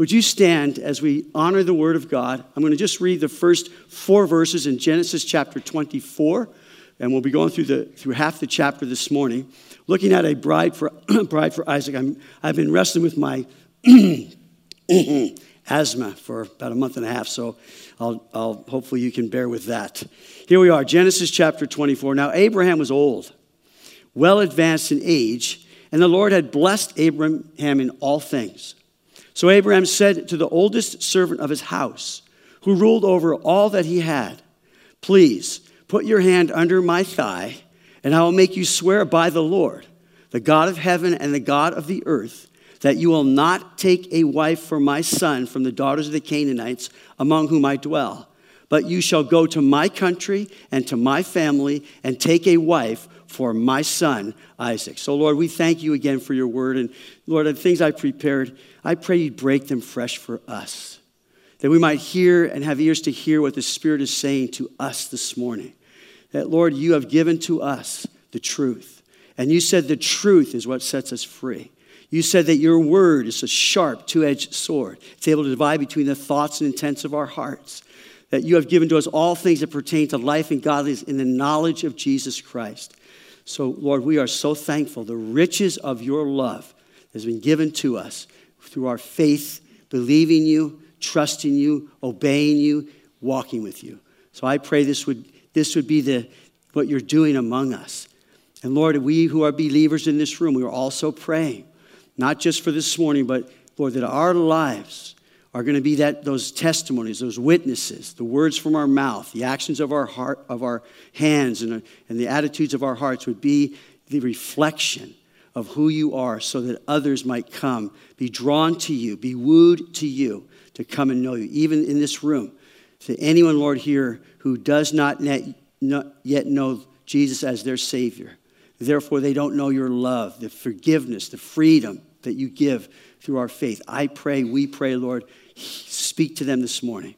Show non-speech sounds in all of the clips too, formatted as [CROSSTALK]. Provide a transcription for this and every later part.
Would you stand as we honor the Word of God? I'm going to just read the first four verses in Genesis chapter 24, and we'll be going through, the, through half the chapter this morning, looking at a bride for, [CLEARS THROAT] bride for Isaac. I'm, I've been wrestling with my [CLEARS THROAT] asthma for about a month and a half, so I'll, I'll, hopefully you can bear with that. Here we are, Genesis chapter 24. Now, Abraham was old, well advanced in age, and the Lord had blessed Abraham in all things. So Abraham said to the oldest servant of his house, who ruled over all that he had, Please put your hand under my thigh, and I will make you swear by the Lord, the God of heaven and the God of the earth, that you will not take a wife for my son from the daughters of the Canaanites among whom I dwell, but you shall go to my country and to my family and take a wife for my son Isaac. So, Lord, we thank you again for your word. And Lord, the things I prepared, I pray you break them fresh for us, that we might hear and have ears to hear what the Spirit is saying to us this morning. That, Lord, you have given to us the truth. And you said the truth is what sets us free. You said that your word is a sharp, two edged sword. It's able to divide between the thoughts and intents of our hearts. That you have given to us all things that pertain to life and godliness in the knowledge of Jesus Christ. So, Lord, we are so thankful. The riches of your love has been given to us through our faith, believing you, trusting you, obeying you, walking with you. So I pray this would, this would be the, what you're doing among us. And Lord, we who are believers in this room, we are also praying, not just for this morning, but Lord, that our lives are going to be that those testimonies, those witnesses, the words from our mouth, the actions of our heart, of our hands, and, uh, and the attitudes of our hearts would be the reflection of who you are so that others might come, be drawn to you, be wooed to you to come and know you. Even in this room, to anyone, Lord, here who does not yet know Jesus as their Savior. Therefore, they don't know your love, the forgiveness, the freedom that you give through our faith. I pray, we pray, Lord, speak to them this morning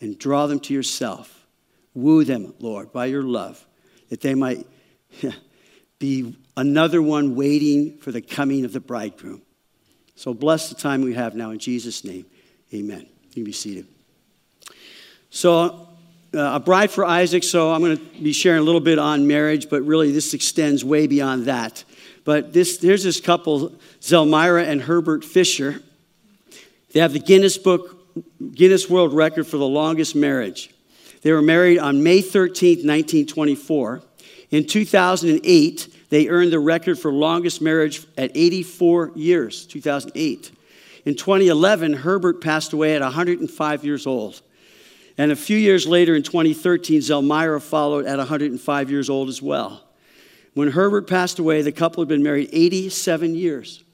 and draw them to yourself. Woo them, Lord, by your love, that they might [LAUGHS] be another one waiting for the coming of the bridegroom. So bless the time we have now in Jesus' name. Amen. You can be seated. So, uh, a bride for Isaac. So, I'm going to be sharing a little bit on marriage, but really this extends way beyond that. But this, there's this couple, Zelmira and Herbert Fisher. They have the Guinness Book, Guinness World Record for the longest marriage. They were married on May 13, 1924. In 2008, they earned the record for longest marriage at 84 years, 2008. In 2011, Herbert passed away at 105 years old. And a few years later, in 2013, Zelmira followed at 105 years old as well. When Herbert passed away, the couple had been married 87 years.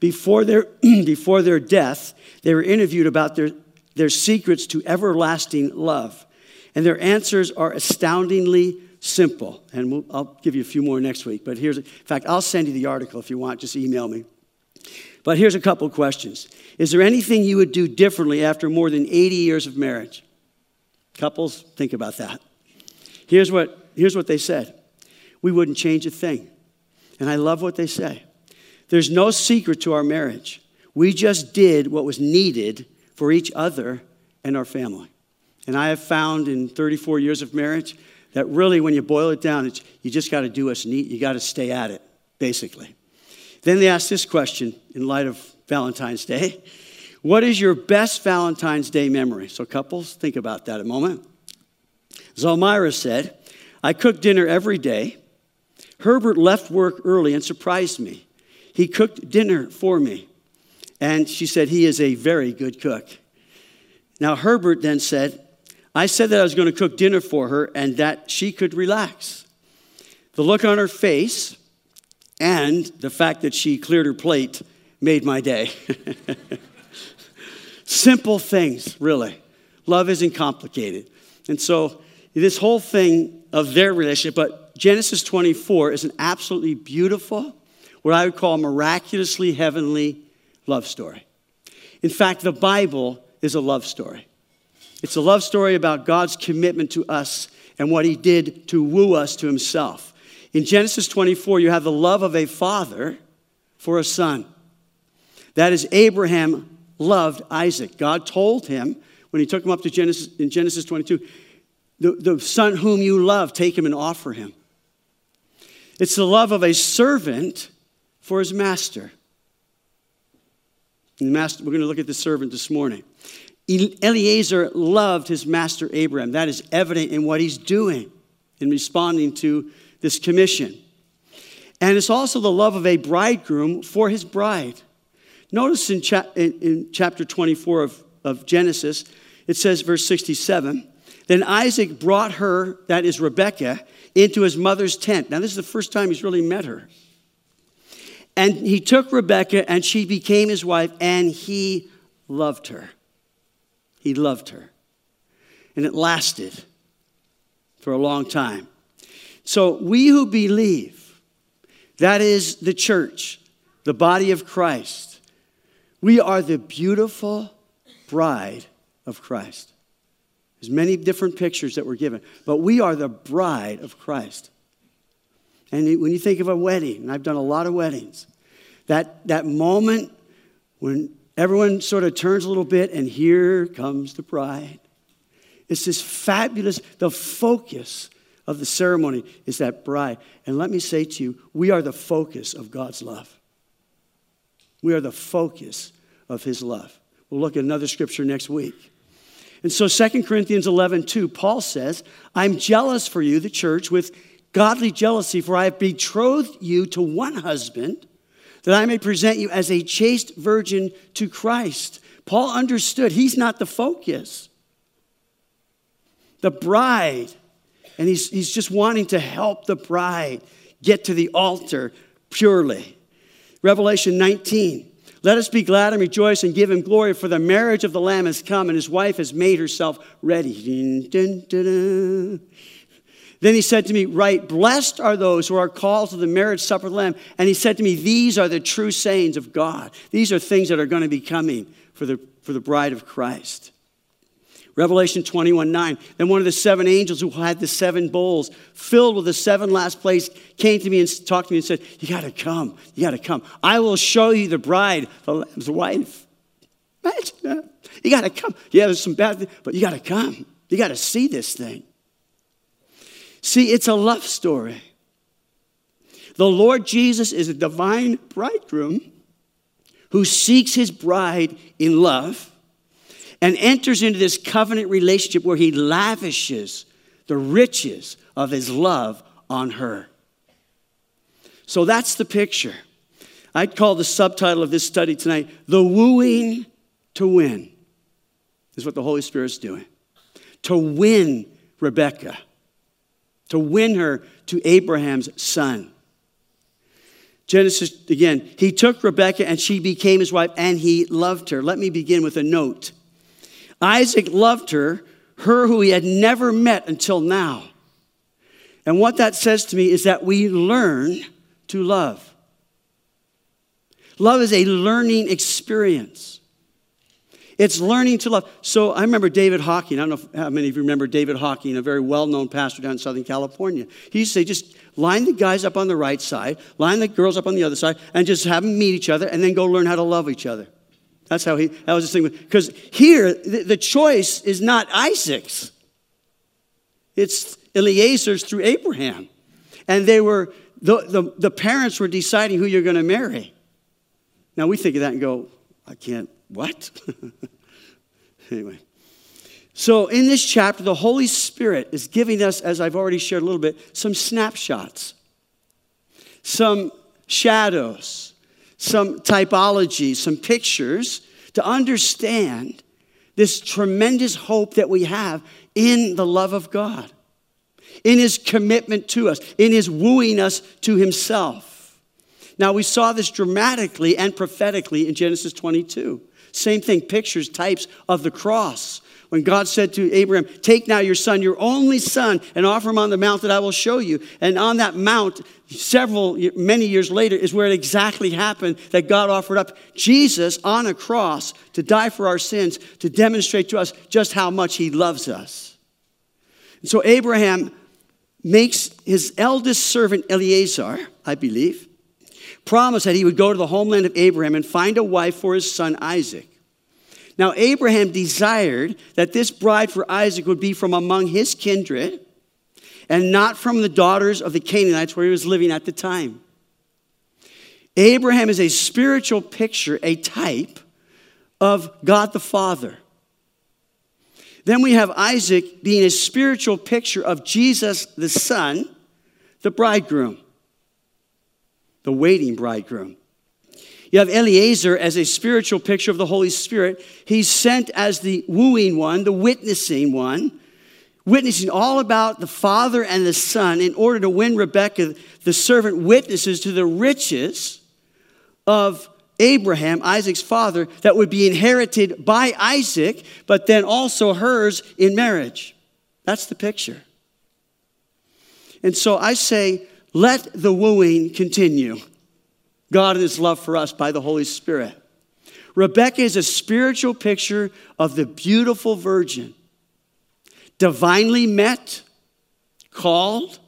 Before their, [CLEARS THROAT] before their death, they were interviewed about their, their secrets to everlasting love. And their answers are astoundingly simple. And we'll, I'll give you a few more next week. But here's, in fact, I'll send you the article if you want. Just email me. But here's a couple questions Is there anything you would do differently after more than 80 years of marriage? Couples, think about that. Here's what, here's what they said we wouldn't change a thing. And I love what they say. There's no secret to our marriage. We just did what was needed for each other and our family. And I have found in 34 years of marriage that really, when you boil it down, it's, you just got to do what's neat. You got to stay at it, basically. Then they asked this question in light of Valentine's Day What is your best Valentine's Day memory? So, couples, think about that a moment. Zelmira said, I cook dinner every day. Herbert left work early and surprised me. He cooked dinner for me. And she said, He is a very good cook. Now, Herbert then said, I said that I was going to cook dinner for her and that she could relax. The look on her face and the fact that she cleared her plate made my day. [LAUGHS] Simple things, really. Love isn't complicated. And so, this whole thing of their relationship, but Genesis 24 is an absolutely beautiful, what I would call miraculously heavenly love story. In fact, the Bible is a love story. It's a love story about God's commitment to us and what he did to woo us to himself. In Genesis 24, you have the love of a father for a son. That is Abraham loved Isaac. God told him when he took him up to Genesis in Genesis 22, the, the son whom you love, take him and offer him. It's the love of a servant for his master. Master we're going to look at the servant this morning. Eliezer loved his master Abraham. That is evident in what he's doing in responding to this commission. And it's also the love of a bridegroom for his bride. Notice in, cha- in, in chapter 24 of, of Genesis, it says, verse 67 Then Isaac brought her, that is Rebekah, into his mother's tent. Now, this is the first time he's really met her. And he took Rebekah, and she became his wife, and he loved her. He loved her. And it lasted for a long time. So, we who believe, that is the church, the body of Christ, we are the beautiful bride of Christ. There's many different pictures that were given, but we are the bride of Christ. And when you think of a wedding, and I've done a lot of weddings, that, that moment when everyone sort of turns a little bit and here comes the bride. It's this fabulous, the focus of the ceremony is that bride. And let me say to you, we are the focus of God's love. We are the focus of his love. We'll look at another scripture next week. And so 2 Corinthians 11, 2, Paul says, I'm jealous for you, the church, with godly jealousy, for I have betrothed you to one husband, that I may present you as a chaste virgin to Christ. Paul understood he's not the focus. The bride, and he's, he's just wanting to help the bride get to the altar purely. Revelation 19. Let us be glad and rejoice and give him glory, for the marriage of the Lamb has come, and his wife has made herself ready. Then he said to me, Right, blessed are those who are called to the marriage supper of the Lamb. And he said to me, These are the true sayings of God. These are things that are going to be coming for the, for the bride of Christ. Revelation 21 9. Then one of the seven angels who had the seven bowls filled with the seven last plagues came to me and talked to me and said, You got to come. You got to come. I will show you the bride, the Lamb's wife. Imagine that. You got to come. Yeah, there's some bad things, but you got to come. You got to see this thing. See, it's a love story. The Lord Jesus is a divine bridegroom who seeks his bride in love and enters into this covenant relationship where he lavishes the riches of his love on her. So that's the picture. I'd call the subtitle of this study tonight, The Wooing to Win, is what the Holy Spirit's doing. To win Rebecca, to win her to Abraham's son. Genesis, again, he took Rebecca and she became his wife and he loved her. Let me begin with a note. Isaac loved her, her who he had never met until now. And what that says to me is that we learn to love. Love is a learning experience. It's learning to love. So I remember David Hocking. I don't know how many of you remember David Hocking, a very well known pastor down in Southern California. He used to say, just line the guys up on the right side, line the girls up on the other side, and just have them meet each other, and then go learn how to love each other. That's how he, that was his thing. Because here, the, the choice is not Isaac's, it's Eliezer's through Abraham. And they were, the, the, the parents were deciding who you're going to marry. Now we think of that and go, I can't, what? [LAUGHS] anyway. So in this chapter, the Holy Spirit is giving us, as I've already shared a little bit, some snapshots, some shadows some typology, some pictures to understand this tremendous hope that we have in the love of God, in his commitment to us, in his wooing us to himself. Now, we saw this dramatically and prophetically in Genesis 22. Same thing, pictures, types of the cross. When God said to Abraham, Take now your son, your only son, and offer him on the mount that I will show you. And on that mount, several, many years later, is where it exactly happened that God offered up Jesus on a cross to die for our sins, to demonstrate to us just how much he loves us. And so Abraham makes his eldest servant Eliezer, I believe, promise that he would go to the homeland of Abraham and find a wife for his son Isaac. Now, Abraham desired that this bride for Isaac would be from among his kindred and not from the daughters of the Canaanites where he was living at the time. Abraham is a spiritual picture, a type of God the Father. Then we have Isaac being a spiritual picture of Jesus the Son, the bridegroom, the waiting bridegroom. You have Eliezer as a spiritual picture of the Holy Spirit. He's sent as the wooing one, the witnessing one, witnessing all about the Father and the Son in order to win Rebekah, the servant, witnesses to the riches of Abraham, Isaac's father, that would be inherited by Isaac, but then also hers in marriage. That's the picture. And so I say, let the wooing continue. God and his love for us by the Holy Spirit. Rebecca is a spiritual picture of the beautiful virgin, divinely met, called,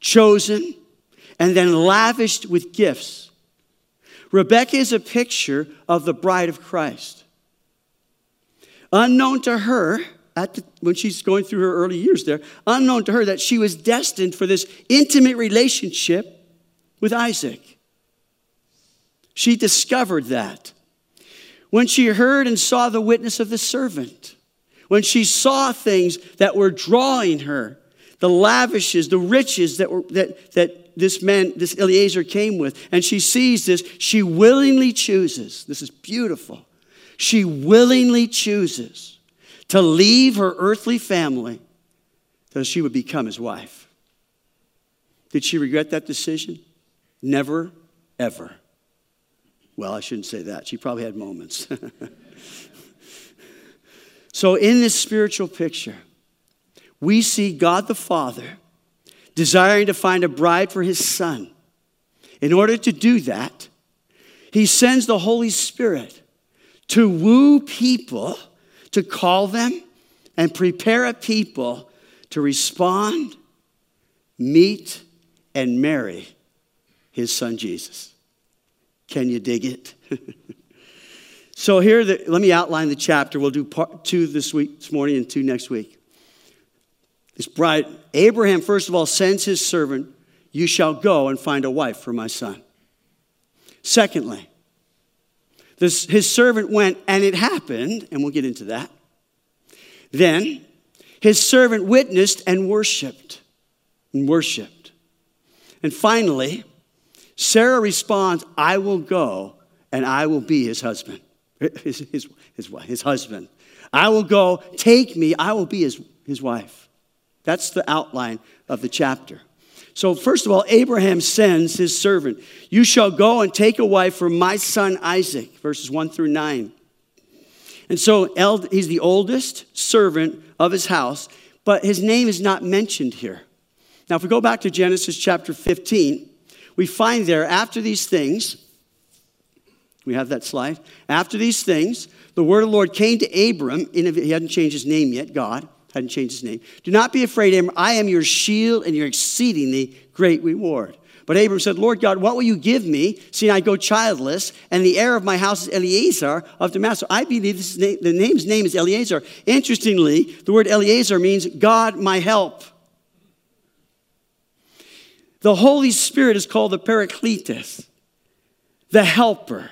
chosen, and then lavished with gifts. Rebecca is a picture of the bride of Christ. Unknown to her, the, when she's going through her early years there, unknown to her that she was destined for this intimate relationship with Isaac. She discovered that. When she heard and saw the witness of the servant, when she saw things that were drawing her, the lavishes, the riches that, were, that, that this man, this Eliezer came with, and she sees this, she willingly chooses. This is beautiful. She willingly chooses to leave her earthly family so she would become his wife. Did she regret that decision? Never, ever. Well, I shouldn't say that. She probably had moments. [LAUGHS] so, in this spiritual picture, we see God the Father desiring to find a bride for his son. In order to do that, he sends the Holy Spirit to woo people, to call them, and prepare a people to respond, meet, and marry his son Jesus. Can you dig it? [LAUGHS] so here, the, let me outline the chapter. We'll do part two this week, this morning, and two next week. This bride, Abraham, first of all, sends his servant, You shall go and find a wife for my son. Secondly, this, his servant went, and it happened, and we'll get into that. Then his servant witnessed and worshiped, and worshiped. And finally, Sarah responds, I will go and I will be his husband, [LAUGHS] his, his, his, his husband. I will go, take me, I will be his, his wife. That's the outline of the chapter. So, first of all, Abraham sends his servant, You shall go and take a wife for my son Isaac, verses 1 through 9. And so he's the oldest servant of his house, but his name is not mentioned here. Now, if we go back to Genesis chapter 15, we find there, after these things, we have that slide. After these things, the word of the Lord came to Abram, he hadn't changed his name yet, God hadn't changed his name. Do not be afraid, Abram. I am your shield and your exceedingly great reward. But Abram said, Lord God, what will you give me, seeing I go childless, and the heir of my house is Eliezer of Damascus? I believe this name, the name's name is Eliezer. Interestingly, the word Eliezer means God, my help. The Holy Spirit is called the Paracletus, the helper,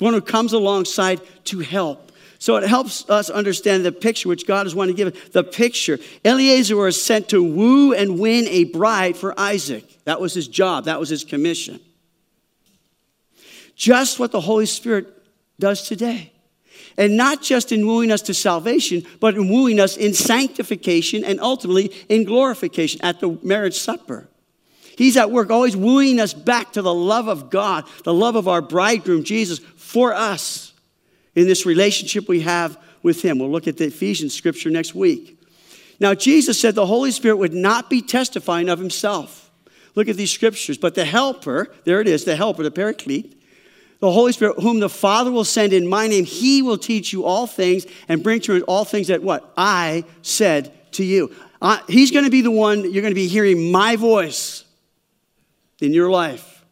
one who comes alongside to help. So it helps us understand the picture which God is wanting to give. us. The picture. Eliezer was sent to woo and win a bride for Isaac. That was his job, that was his commission. Just what the Holy Spirit does today. And not just in wooing us to salvation, but in wooing us in sanctification and ultimately in glorification at the marriage supper. He's at work, always wooing us back to the love of God, the love of our bridegroom, Jesus, for us in this relationship we have with Him. We'll look at the Ephesians scripture next week. Now, Jesus said the Holy Spirit would not be testifying of Himself. Look at these scriptures. But the Helper, there it is, the Helper, the Paraclete, the Holy Spirit, whom the Father will send in my name, He will teach you all things and bring to you all things that what? I said to you. He's going to be the one you're going to be hearing my voice in your life.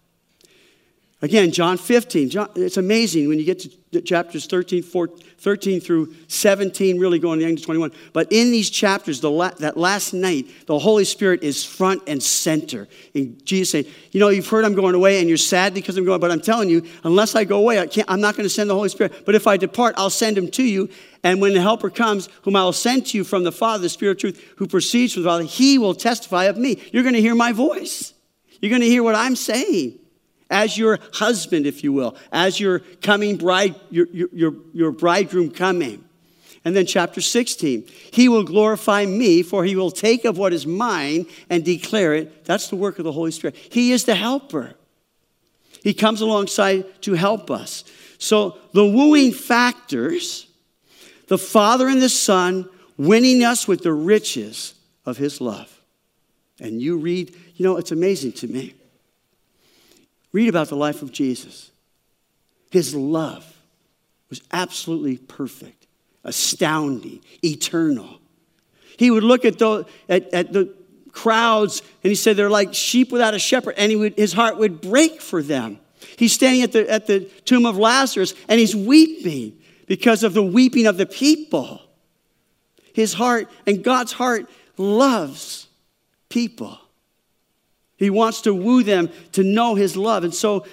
Again, John 15. John, it's amazing when you get to chapters 13, 14, 13 through 17, really going to the end of 21. But in these chapters, the la- that last night, the Holy Spirit is front and center. And Jesus saying, You know, you've heard I'm going away and you're sad because I'm going, but I'm telling you, unless I go away, I can't, I'm not going to send the Holy Spirit. But if I depart, I'll send him to you. And when the Helper comes, whom I will send to you from the Father, the Spirit of truth, who proceeds from the Father, he will testify of me. You're going to hear my voice. You're going to hear what I'm saying as your husband, if you will, as your coming bride, your, your, your, bridegroom coming. And then chapter 16, he will glorify me, for he will take of what is mine and declare it. That's the work of the Holy Spirit. He is the helper. He comes alongside to help us. So the wooing factors, the Father and the Son winning us with the riches of his love. And you read, you know, it's amazing to me. Read about the life of Jesus. His love was absolutely perfect, astounding, eternal. He would look at the, at, at the crowds and he said they're like sheep without a shepherd, and he would, his heart would break for them. He's standing at the, at the tomb of Lazarus and he's weeping because of the weeping of the people. His heart and God's heart loves people. He wants to woo them to know his love. And so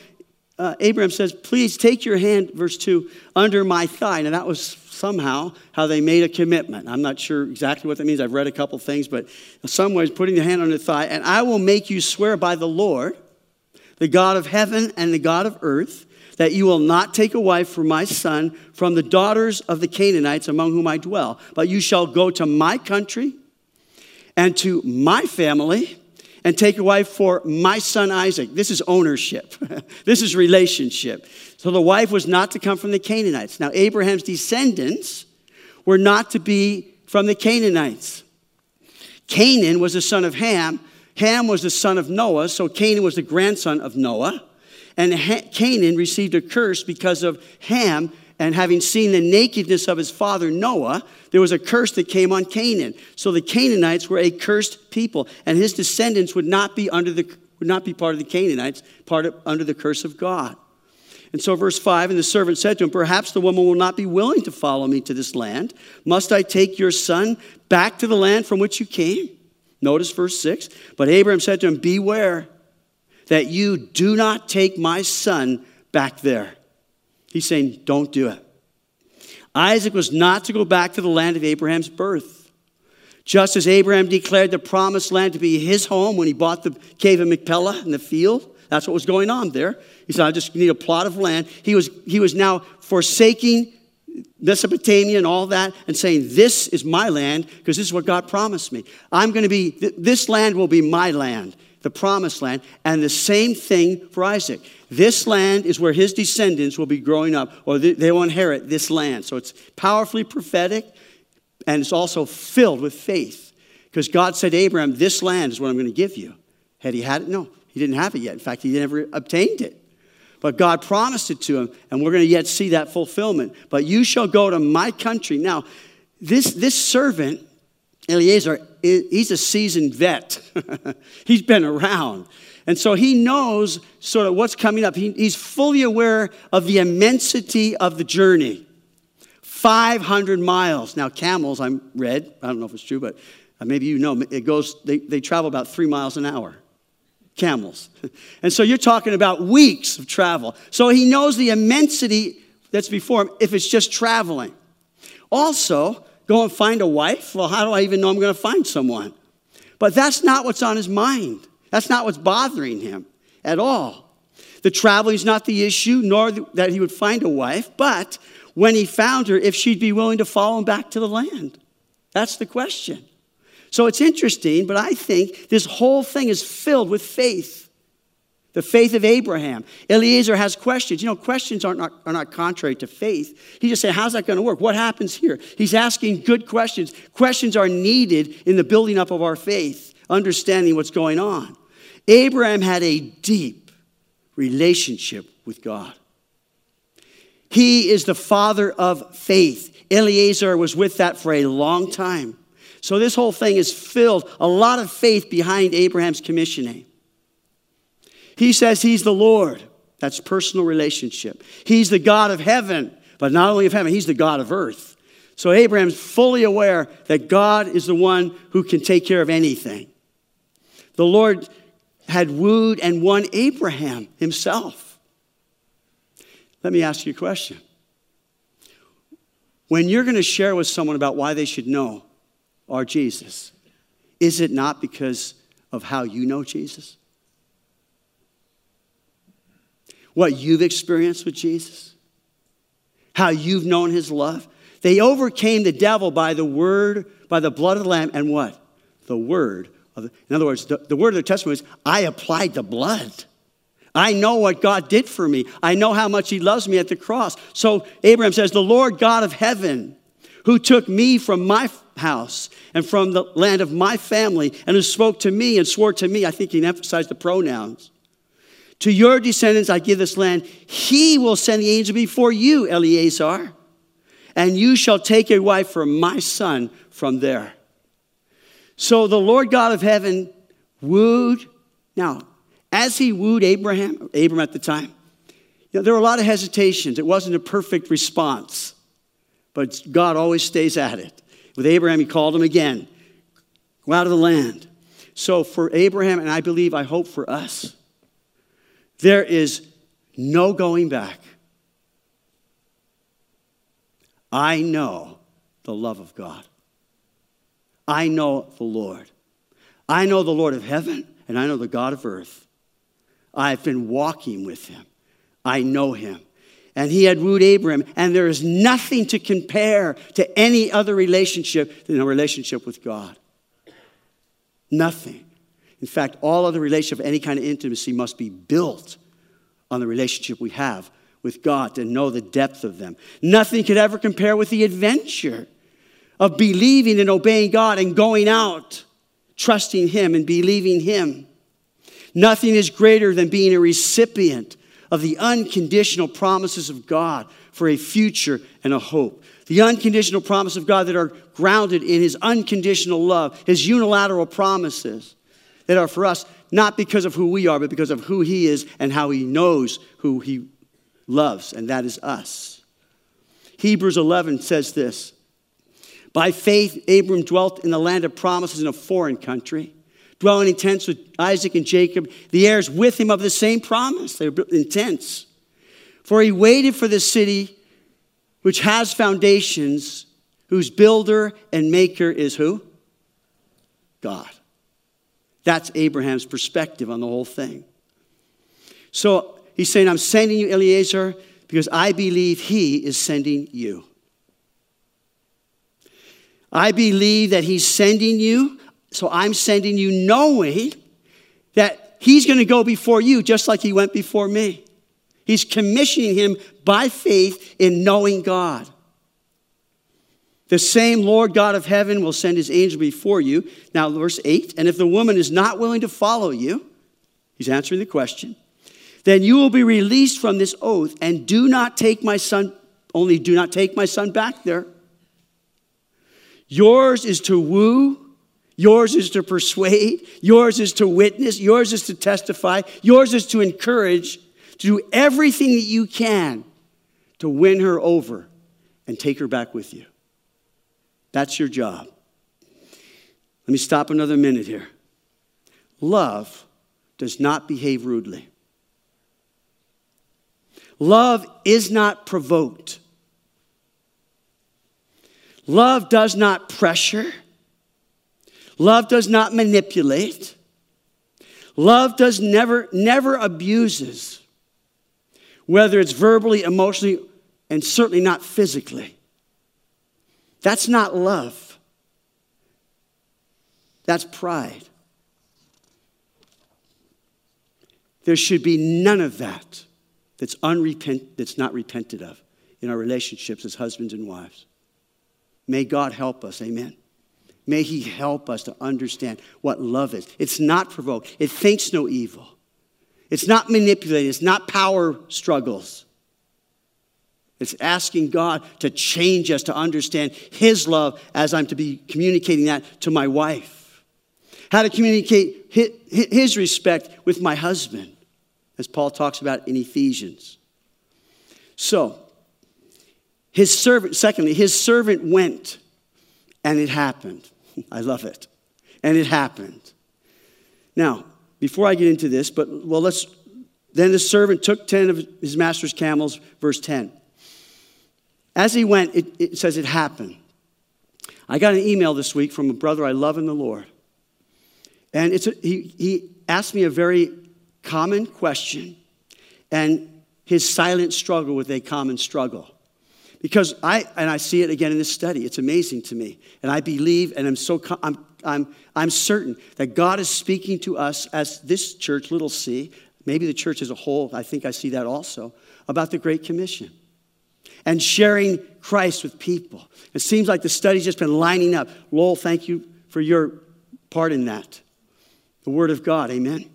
uh, Abraham says, Please take your hand, verse 2, under my thigh. And that was somehow how they made a commitment. I'm not sure exactly what that means. I've read a couple things, but in some ways, putting the hand on the thigh, and I will make you swear by the Lord, the God of heaven and the God of earth, that you will not take a wife for my son from the daughters of the Canaanites among whom I dwell, but you shall go to my country and to my family and take a wife for my son Isaac. This is ownership, [LAUGHS] this is relationship. So the wife was not to come from the Canaanites. Now, Abraham's descendants were not to be from the Canaanites. Canaan was the son of Ham. Ham was the son of Noah, so Canaan was the grandson of Noah. And Canaan received a curse because of Ham and having seen the nakedness of his father Noah, there was a curse that came on Canaan. So the Canaanites were a cursed people, and his descendants would not be under the would not be part of the Canaanites, part of, under the curse of God. And so, verse 5 And the servant said to him, Perhaps the woman will not be willing to follow me to this land. Must I take your son back to the land from which you came? Notice verse 6. But Abraham said to him, Beware that you do not take my son back there. He's saying, don't do it. Isaac was not to go back to the land of Abraham's birth. Just as Abraham declared the promised land to be his home when he bought the cave of Machpelah in the field, that's what was going on there. He said, I just need a plot of land. He was, he was now forsaking Mesopotamia and all that and saying, This is my land because this is what God promised me. I'm going to be, this land will be my land the promised land, and the same thing for Isaac. This land is where his descendants will be growing up, or they will inherit this land. So it's powerfully prophetic, and it's also filled with faith. Because God said to Abraham, This land is what I'm going to give you. Had he had it? No, he didn't have it yet. In fact, he never obtained it. But God promised it to him, and we're going to yet see that fulfillment. But you shall go to my country. Now, this, this servant Eliezer, he's a seasoned vet. [LAUGHS] he's been around. And so he knows sort of what's coming up. He, he's fully aware of the immensity of the journey 500 miles. Now, camels, I'm read, I don't know if it's true, but maybe you know, it goes, they, they travel about three miles an hour. Camels. [LAUGHS] And so you're talking about weeks of travel. So he knows the immensity that's before him if it's just traveling. Also, Go and find a wife? Well, how do I even know I'm going to find someone? But that's not what's on his mind. That's not what's bothering him at all. The traveling is not the issue, nor that he would find a wife, but when he found her, if she'd be willing to follow him back to the land. That's the question. So it's interesting, but I think this whole thing is filled with faith the faith of Abraham. Eliezer has questions. You know, questions are not, are not contrary to faith. He just said, How's that going to work? What happens here? He's asking good questions. Questions are needed in the building up of our faith, understanding what's going on. Abraham had a deep relationship with God. He is the father of faith. Eliezer was with that for a long time. So this whole thing is filled, a lot of faith behind Abraham's commissioning. He says he's the Lord. That's personal relationship. He's the God of heaven, but not only of heaven, he's the God of earth. So Abraham's fully aware that God is the one who can take care of anything. The Lord had wooed and won Abraham himself. Let me ask you a question. When you're going to share with someone about why they should know our Jesus, is it not because of how you know Jesus? What you've experienced with Jesus? How you've known his love? They overcame the devil by the word, by the blood of the Lamb, and what? The word of the, In other words, the, the word of the testimony is I applied the blood. I know what God did for me. I know how much He loves me at the cross. So Abraham says, The Lord God of heaven, who took me from my house and from the land of my family, and who spoke to me and swore to me, I think he emphasized the pronouns. To your descendants I give this land. He will send the angel before you, Eliezer, and you shall take a wife for my son from there. So the Lord God of heaven wooed. Now, as he wooed Abraham, Abram at the time, you know, there were a lot of hesitations. It wasn't a perfect response, but God always stays at it. With Abraham, he called him again go out of the land. So for Abraham, and I believe, I hope for us, there is no going back. I know the love of God. I know the Lord. I know the Lord of heaven, and I know the God of earth. I've been walking with him. I know him. And he had wooed Abram, and there is nothing to compare to any other relationship than a relationship with God. Nothing. In fact, all other relationship any kind of intimacy must be built on the relationship we have with God to know the depth of them. Nothing could ever compare with the adventure of believing and obeying God and going out, trusting Him and believing Him. Nothing is greater than being a recipient of the unconditional promises of God for a future and a hope. The unconditional promise of God that are grounded in His unconditional love, His unilateral promises that are for us, not because of who we are, but because of who He is and how He knows who He loves, and that is us. Hebrews 11 says this By faith, Abram dwelt in the land of promises in a foreign country dwelling in tents with Isaac and Jacob, the heirs with him of the same promise. They were in tents. For he waited for the city which has foundations, whose builder and maker is who? God. That's Abraham's perspective on the whole thing. So he's saying, I'm sending you, Eliezer, because I believe he is sending you. I believe that he's sending you so I'm sending you knowing that he's going to go before you just like he went before me. He's commissioning him by faith in knowing God. The same Lord God of heaven will send his angel before you. Now, verse 8 and if the woman is not willing to follow you, he's answering the question, then you will be released from this oath and do not take my son, only do not take my son back there. Yours is to woo Yours is to persuade. Yours is to witness. Yours is to testify. Yours is to encourage, to do everything that you can to win her over and take her back with you. That's your job. Let me stop another minute here. Love does not behave rudely. Love is not provoked. Love does not pressure. Love does not manipulate. Love does never, never abuses, whether it's verbally, emotionally, and certainly not physically. That's not love. That's pride. There should be none of that that's unrepent that's not repented of in our relationships as husbands and wives. May God help us. Amen. May He help us to understand what love is. It's not provoked, it thinks no evil, it's not manipulated, it's not power struggles. It's asking God to change us to understand His love as I'm to be communicating that to my wife. How to communicate His respect with my husband as Paul talks about in Ephesians. So, his servant, secondly, his servant went and it happened. [LAUGHS] I love it. And it happened. Now, before I get into this, but well, let's. Then the servant took 10 of his master's camels, verse 10. As he went, it, it says it happened. I got an email this week from a brother I love in the Lord. And it's a, he, he asked me a very common question and his silent struggle with a common struggle. Because I, and I see it again in this study, it's amazing to me. And I believe, and I'm so, I'm, I'm, I'm certain that God is speaking to us as this church, little c, maybe the church as a whole, I think I see that also, about the Great Commission and sharing Christ with people. It seems like the study's just been lining up. Lowell, thank you for your part in that. The Word of God, amen.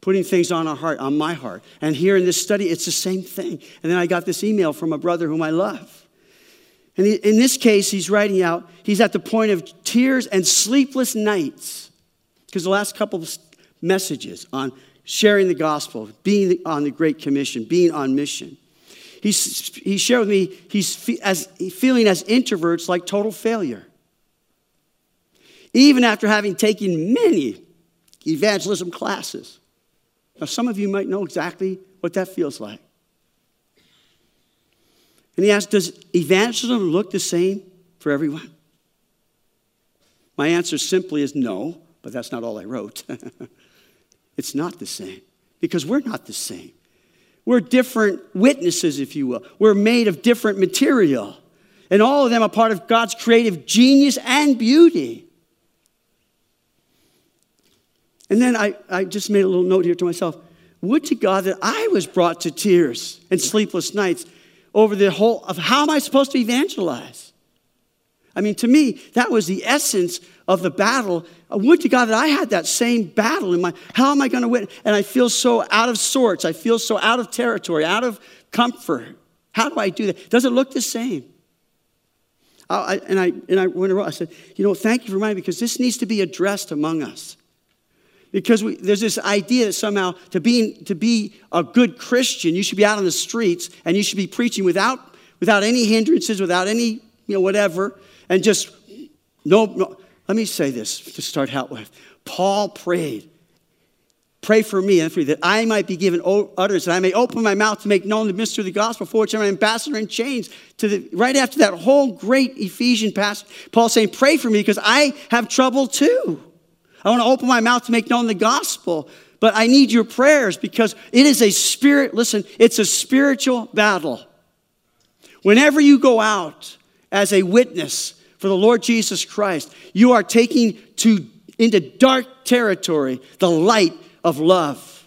Putting things on our heart, on my heart. And here in this study, it's the same thing. And then I got this email from a brother whom I love. And in this case, he's writing out, he's at the point of tears and sleepless nights. Because the last couple of messages on sharing the gospel, being on the Great Commission, being on mission. He's, he shared with me he's as, feeling as introverts like total failure. Even after having taken many evangelism classes. Now, some of you might know exactly what that feels like. And he asked, Does evangelism look the same for everyone? My answer simply is no, but that's not all I wrote. [LAUGHS] it's not the same because we're not the same. We're different witnesses, if you will. We're made of different material. And all of them are part of God's creative genius and beauty. And then I, I just made a little note here to myself. Would to God that I was brought to tears and sleepless nights over the whole of how am I supposed to evangelize? I mean, to me, that was the essence of the battle. I would to God that I had that same battle in my, how am I going to win? And I feel so out of sorts. I feel so out of territory, out of comfort. How do I do that? Does it look the same? I, and I, and I went around, I said, you know, thank you for reminding me because this needs to be addressed among us. Because we, there's this idea that somehow to be, to be a good Christian, you should be out on the streets and you should be preaching without, without any hindrances, without any, you know, whatever, and just, no, no. Let me say this to start out with. Paul prayed, pray for me and for that I might be given utterance, that I may open my mouth to make known the mystery of the gospel, for which I'm an ambassador in chains. To the, right after that whole great Ephesian passage, Paul saying, pray for me because I have trouble too. I want to open my mouth to make known the gospel, but I need your prayers because it is a spirit, listen, it's a spiritual battle. Whenever you go out as a witness for the Lord Jesus Christ, you are taking to into dark territory the light of love.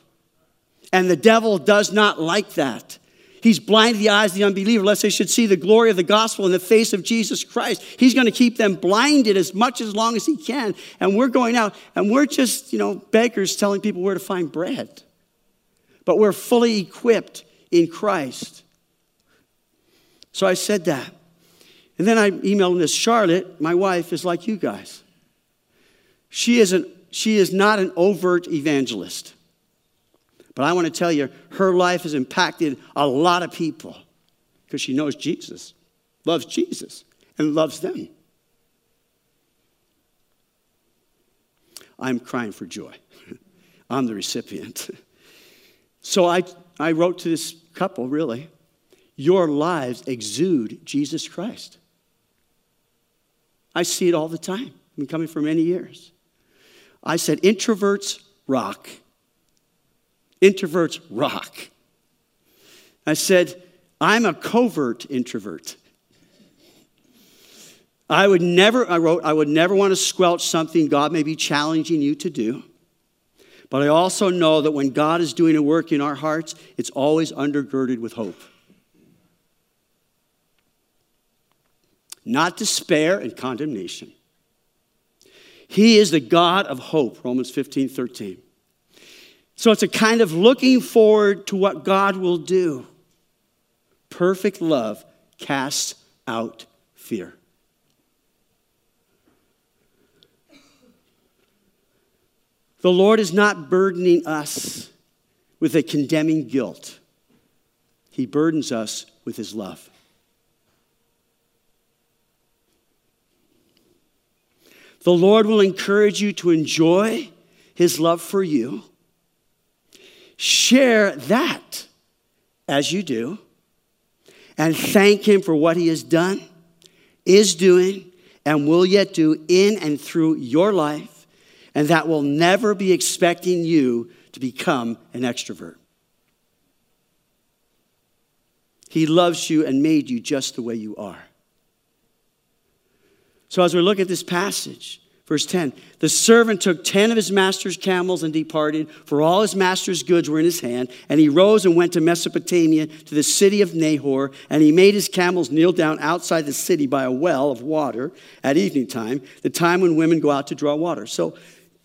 And the devil does not like that. He's blinded the eyes of the unbeliever, lest they should see the glory of the gospel in the face of Jesus Christ. He's going to keep them blinded as much as long as he can. And we're going out and we're just, you know, beggars telling people where to find bread. But we're fully equipped in Christ. So I said that. And then I emailed this Charlotte, my wife, is like you guys. She, isn't, she is not an overt evangelist. But I want to tell you, her life has impacted a lot of people because she knows Jesus, loves Jesus, and loves them. I'm crying for joy. [LAUGHS] I'm the recipient. [LAUGHS] So I, I wrote to this couple, really, your lives exude Jesus Christ. I see it all the time. I've been coming for many years. I said, introverts rock. Introverts rock. I said, I'm a covert introvert. I would never, I wrote, I would never want to squelch something God may be challenging you to do. But I also know that when God is doing a work in our hearts, it's always undergirded with hope. Not despair and condemnation. He is the God of hope, Romans 15, 13. So it's a kind of looking forward to what God will do. Perfect love casts out fear. The Lord is not burdening us with a condemning guilt. He burdens us with his love. The Lord will encourage you to enjoy his love for you. Share that as you do, and thank him for what he has done, is doing, and will yet do in and through your life, and that will never be expecting you to become an extrovert. He loves you and made you just the way you are. So, as we look at this passage, verse 10, the servant took 10 of his master's camels and departed, for all his master's goods were in his hand. And he rose and went to Mesopotamia, to the city of Nahor. And he made his camels kneel down outside the city by a well of water at evening time, the time when women go out to draw water. So,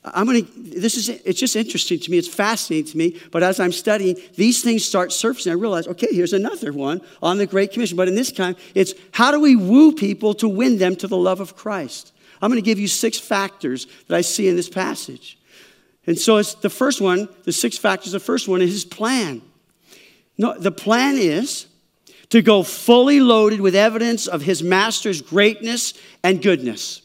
I'm going to, this is, it's just interesting to me. It's fascinating to me. But as I'm studying, these things start surfacing. I realize, okay, here's another one on the Great Commission. But in this time, it's how do we woo people to win them to the love of Christ? I'm going to give you six factors that I see in this passage. And so it's the first one, the six factors, the first one is his plan. No, the plan is to go fully loaded with evidence of his master's greatness and goodness.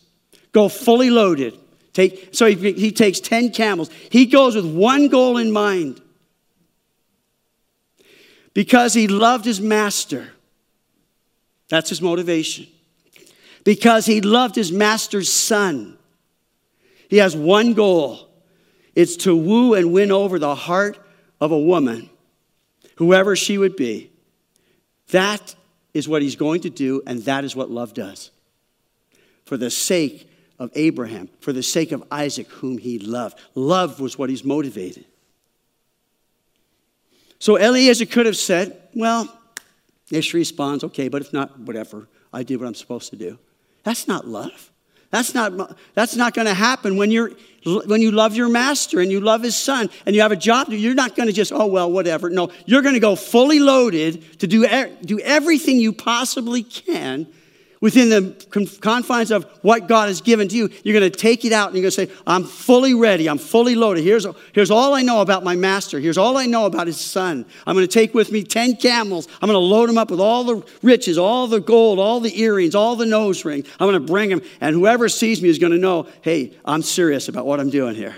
Go fully loaded. Take, so he, he takes 10 camels. He goes with one goal in mind because he loved his master. That's his motivation. Because he loved his master's son. He has one goal it's to woo and win over the heart of a woman, whoever she would be. That is what he's going to do, and that is what love does. For the sake of Abraham, for the sake of Isaac, whom he loved. Love was what he's motivated. So Eliezer could have said, Well, Ish responds, Okay, but if not, whatever. I did what I'm supposed to do. That's not love. That's not, that's not going to happen when, you're, when you love your master and you love his son and you have a job. You're not going to just, oh, well, whatever. No, you're going to go fully loaded to do, do everything you possibly can within the confines of what God has given to you, you're going to take it out and you're going to say, I'm fully ready. I'm fully loaded. Here's, here's all I know about my master. Here's all I know about his son. I'm going to take with me 10 camels. I'm going to load them up with all the riches, all the gold, all the earrings, all the nose rings. I'm going to bring them. And whoever sees me is going to know, hey, I'm serious about what I'm doing here.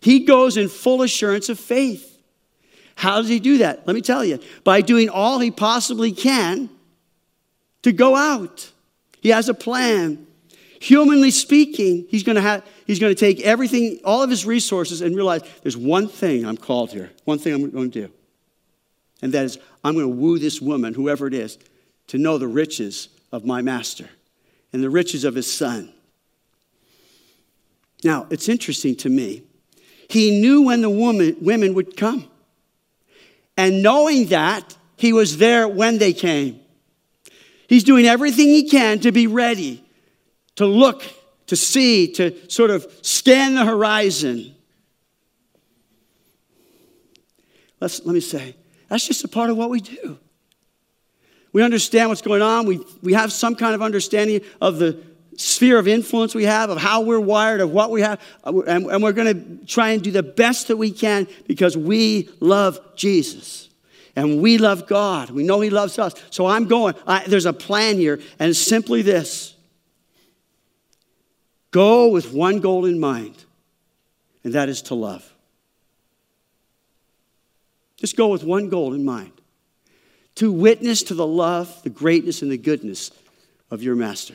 He goes in full assurance of faith. How does he do that? Let me tell you. By doing all he possibly can to go out. He has a plan. Humanly speaking, he's going to have he's going to take everything, all of his resources, and realize there's one thing I'm called here, one thing I'm going to do. And that is, I'm going to woo this woman, whoever it is, to know the riches of my master and the riches of his son. Now, it's interesting to me. He knew when the woman, women would come. And knowing that, he was there when they came. He's doing everything he can to be ready, to look, to see, to sort of scan the horizon. Let's, let me say, that's just a part of what we do. We understand what's going on. We, we have some kind of understanding of the sphere of influence we have, of how we're wired, of what we have. And, and we're going to try and do the best that we can because we love Jesus and we love God. We know He loves us. So I'm going. I, there's a plan here, and it's simply this go with one goal in mind, and that is to love. Just go with one goal in mind to witness to the love, the greatness, and the goodness of your Master.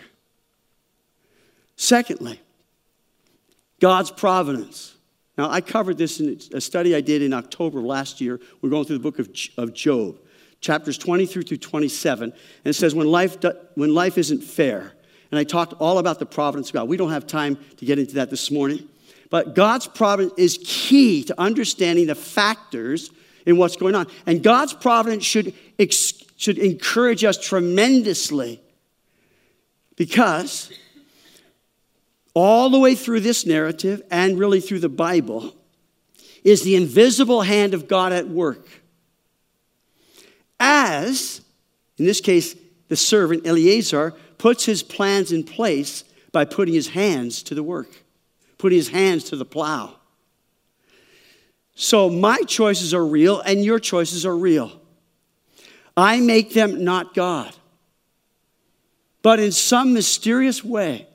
Secondly, God's providence. Now, I covered this in a study I did in October last year. We're going through the book of, of Job, chapters 23 through 27. And it says, when life, when life isn't fair. And I talked all about the providence of God. We don't have time to get into that this morning. But God's providence is key to understanding the factors in what's going on. And God's providence should, should encourage us tremendously because all the way through this narrative and really through the Bible is the invisible hand of God at work. As, in this case, the servant Eliezer puts his plans in place by putting his hands to the work, putting his hands to the plow. So my choices are real and your choices are real. I make them not God. But in some mysterious way,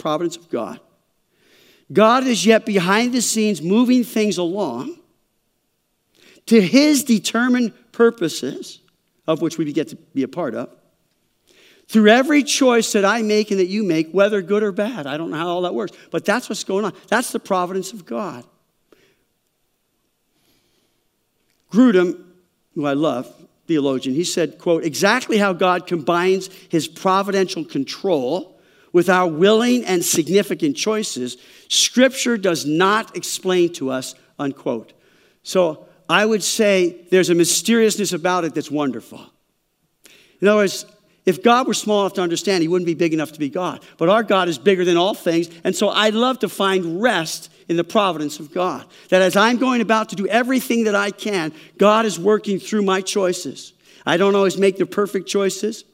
providence of God, God is yet behind the scenes moving things along to his determined purposes, of which we get to be a part of, through every choice that I make and that you make, whether good or bad. I don't know how all that works, but that's what's going on. That's the providence of God. Grudem, who I love, theologian, he said, quote, exactly how God combines his providential control with our willing and significant choices, Scripture does not explain to us, unquote. So I would say there's a mysteriousness about it that's wonderful. In other words, if God were small enough to understand, he wouldn't be big enough to be God. But our God is bigger than all things. And so I love to find rest in the providence of God. That as I'm going about to do everything that I can, God is working through my choices. I don't always make the perfect choices,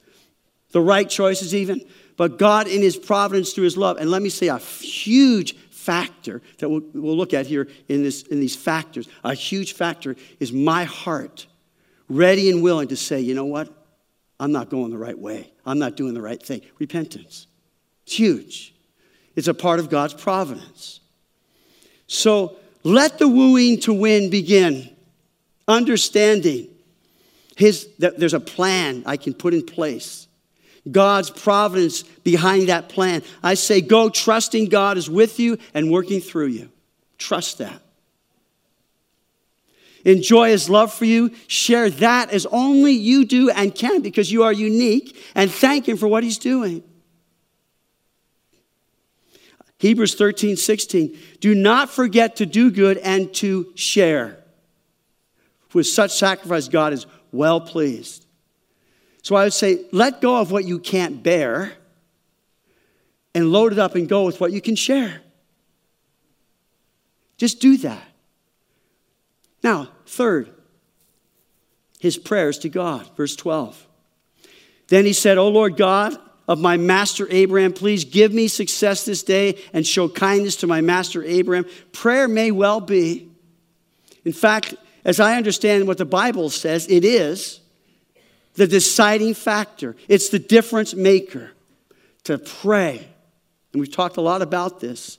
the right choices even, but God in his providence through his love. And let me say a huge factor that we'll, we'll look at here in, this, in these factors. A huge factor is my heart ready and willing to say, you know what? I'm not going the right way. I'm not doing the right thing. Repentance. It's huge. It's a part of God's providence. So let the wooing to win begin. Understanding his, that there's a plan I can put in place. God's providence behind that plan. I say, go trusting God is with you and working through you. Trust that. Enjoy his love for you. Share that as only you do and can because you are unique and thank him for what he's doing. Hebrews 13, 16. Do not forget to do good and to share. With such sacrifice, God is well pleased. So I would say, let go of what you can't bear and load it up and go with what you can share. Just do that. Now, third, his prayers to God, verse 12. Then he said, O Lord God of my master Abraham, please give me success this day and show kindness to my master Abraham. Prayer may well be. In fact, as I understand what the Bible says, it is the deciding factor, it's the difference maker to pray. And we've talked a lot about this.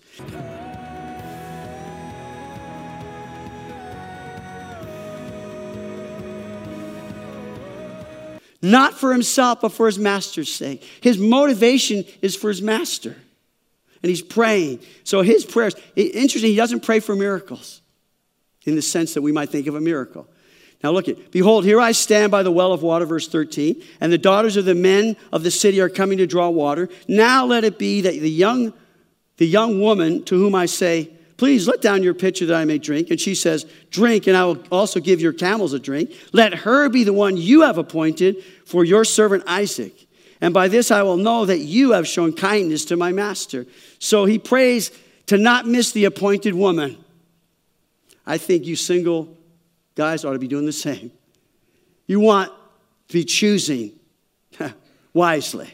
Not for himself, but for his master's sake. His motivation is for his master. And he's praying. So his prayers, interesting, he doesn't pray for miracles in the sense that we might think of a miracle. Now look at, behold, here I stand by the well of water, verse 13, and the daughters of the men of the city are coming to draw water. Now let it be that the young, the young woman to whom I say, Please let down your pitcher that I may drink. And she says, Drink, and I will also give your camels a drink. Let her be the one you have appointed for your servant Isaac. And by this I will know that you have shown kindness to my master. So he prays to not miss the appointed woman. I think you single Guys ought to be doing the same. You want to be choosing wisely.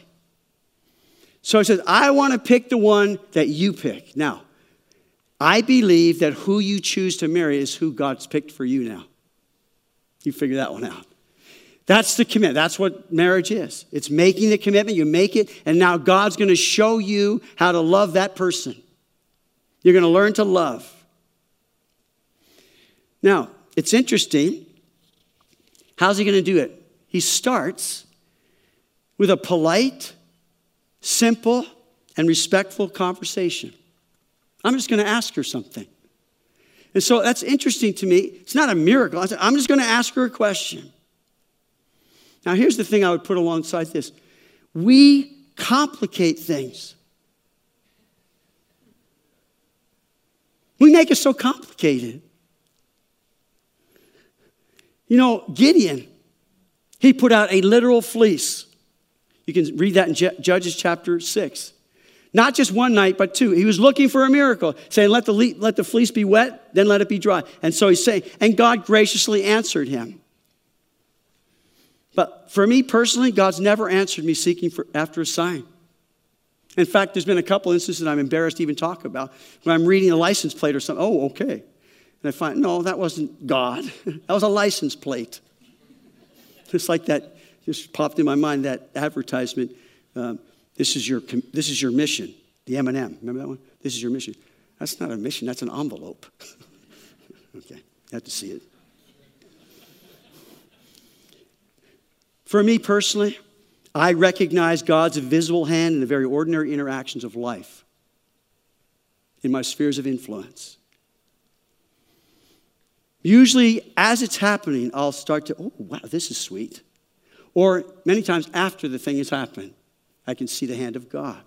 So he says, I want to pick the one that you pick. Now, I believe that who you choose to marry is who God's picked for you now. You figure that one out. That's the commitment. That's what marriage is. It's making the commitment. You make it, and now God's going to show you how to love that person. You're going to learn to love. Now, it's interesting. How's he going to do it? He starts with a polite, simple, and respectful conversation. I'm just going to ask her something. And so that's interesting to me. It's not a miracle. I'm just going to ask her a question. Now, here's the thing I would put alongside this we complicate things. We make it so complicated. You know, Gideon, he put out a literal fleece. You can read that in Judges chapter 6. Not just one night, but two. He was looking for a miracle, saying, let the, let the fleece be wet, then let it be dry. And so he's saying, and God graciously answered him. But for me personally, God's never answered me seeking for, after a sign. In fact, there's been a couple instances I'm embarrassed to even talk about. When I'm reading a license plate or something, oh, okay. And I find, no, that wasn't God. [LAUGHS] that was a license plate. [LAUGHS] Just like that, just popped in my mind that advertisement. Um, this is your this is your mission. The M&M. Remember that one? This is your mission. That's not a mission. That's an envelope. [LAUGHS] okay, you have to see it. For me personally, I recognize God's visible hand in the very ordinary interactions of life, in my spheres of influence. Usually, as it's happening, I'll start to, oh, wow, this is sweet. Or many times after the thing has happened, I can see the hand of God.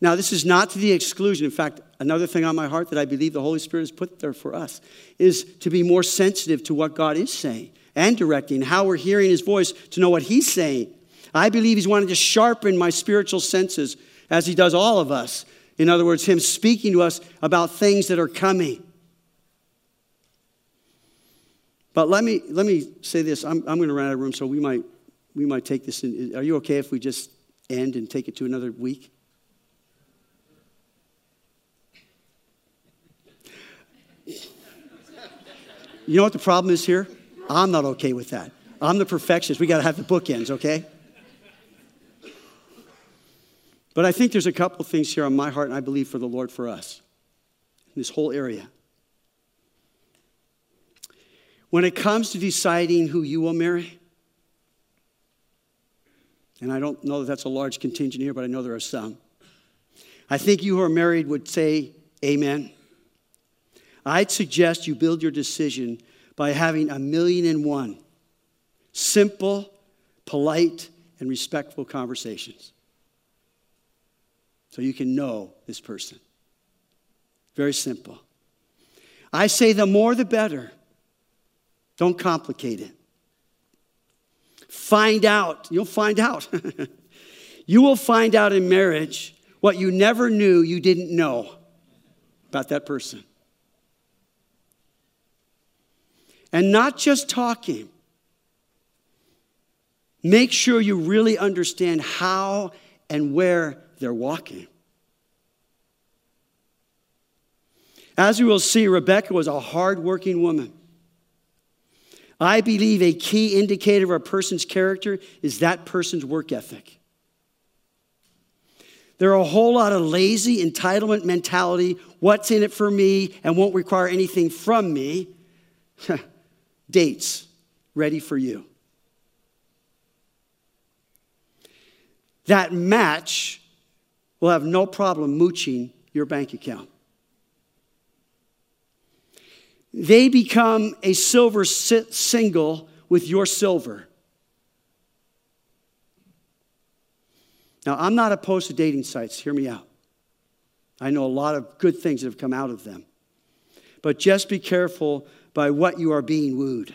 Now, this is not to the exclusion. In fact, another thing on my heart that I believe the Holy Spirit has put there for us is to be more sensitive to what God is saying and directing, how we're hearing his voice to know what he's saying. I believe he's wanting to sharpen my spiritual senses as he does all of us. In other words, him speaking to us about things that are coming. But let me, let me say this. I'm, I'm going to run out of room, so we might, we might take this. In. Are you okay if we just end and take it to another week? You know what the problem is here? I'm not okay with that. I'm the perfectionist. We got to have the bookends, okay? But I think there's a couple things here on my heart, and I believe for the Lord for us in this whole area. When it comes to deciding who you will marry, and I don't know that that's a large contingent here, but I know there are some. I think you who are married would say, Amen. I'd suggest you build your decision by having a million and one simple, polite, and respectful conversations. So you can know this person. Very simple. I say the more the better. Don't complicate it. Find out. You'll find out. [LAUGHS] you will find out in marriage what you never knew you didn't know about that person. And not just talking. Make sure you really understand how and where they're walking. As we will see, Rebecca was a hardworking woman. I believe a key indicator of a person's character is that person's work ethic. There are a whole lot of lazy entitlement mentality, what's in it for me, and won't require anything from me. [LAUGHS] dates ready for you. That match will have no problem mooching your bank account. They become a silver single with your silver. Now, I'm not opposed to dating sites, hear me out. I know a lot of good things that have come out of them. But just be careful by what you are being wooed.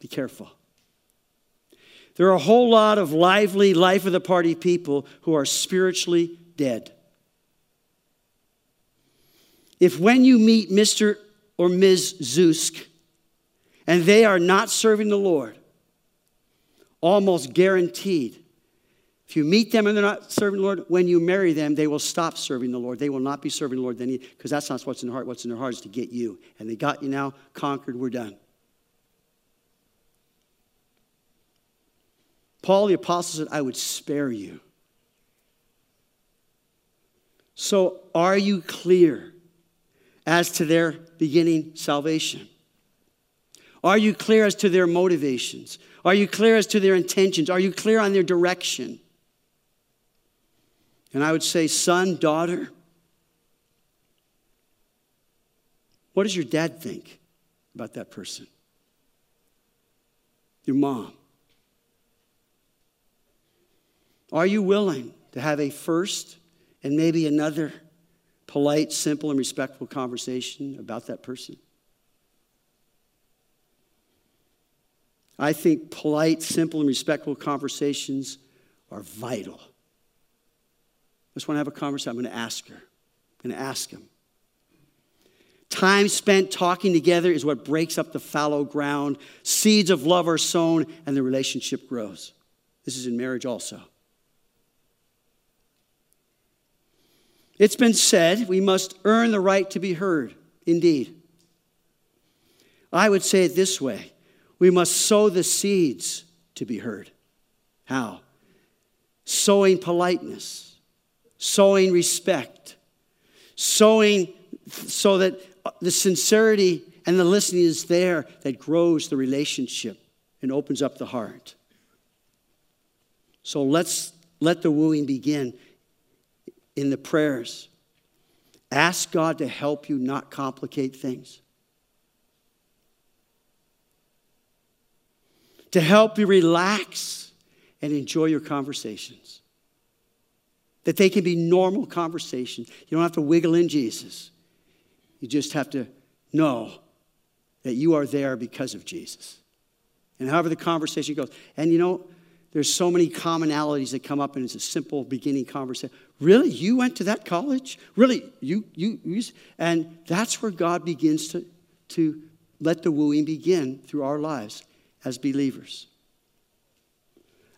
Be careful. There are a whole lot of lively, life of the party people who are spiritually dead. If when you meet Mr. or Ms. Zusk and they are not serving the Lord, almost guaranteed if you meet them and they're not serving the Lord, when you marry them, they will stop serving the Lord. They will not be serving the Lord then, because that's not what's in their heart. What's in their heart is to get you. And they got you now, conquered, we're done. Paul the Apostle said, I would spare you. So, are you clear as to their beginning salvation? Are you clear as to their motivations? Are you clear as to their intentions? Are you clear on their direction? And I would say, son, daughter, what does your dad think about that person? Your mom. Are you willing to have a first and maybe another polite, simple, and respectful conversation about that person? I think polite, simple, and respectful conversations are vital I just want to have a conversation. I'm going to ask her. I'm going to ask him. Time spent talking together is what breaks up the fallow ground. Seeds of love are sown, and the relationship grows. This is in marriage also. It's been said we must earn the right to be heard. Indeed. I would say it this way we must sow the seeds to be heard. How? Sowing politeness, sowing respect, sowing so that the sincerity and the listening is there that grows the relationship and opens up the heart. So let's let the wooing begin in the prayers. Ask God to help you not complicate things. To help you relax and enjoy your conversations. That they can be normal conversations. You don't have to wiggle in Jesus. You just have to know that you are there because of Jesus. And however the conversation goes. And you know, there's so many commonalities that come up, and it's a simple beginning conversation. Really? You went to that college? Really? You, you, you? And that's where God begins to, to let the wooing begin through our lives as believers.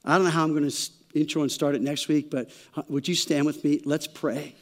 I don't know how I'm going to intro and start it next week, but uh, would you stand with me? Let's pray.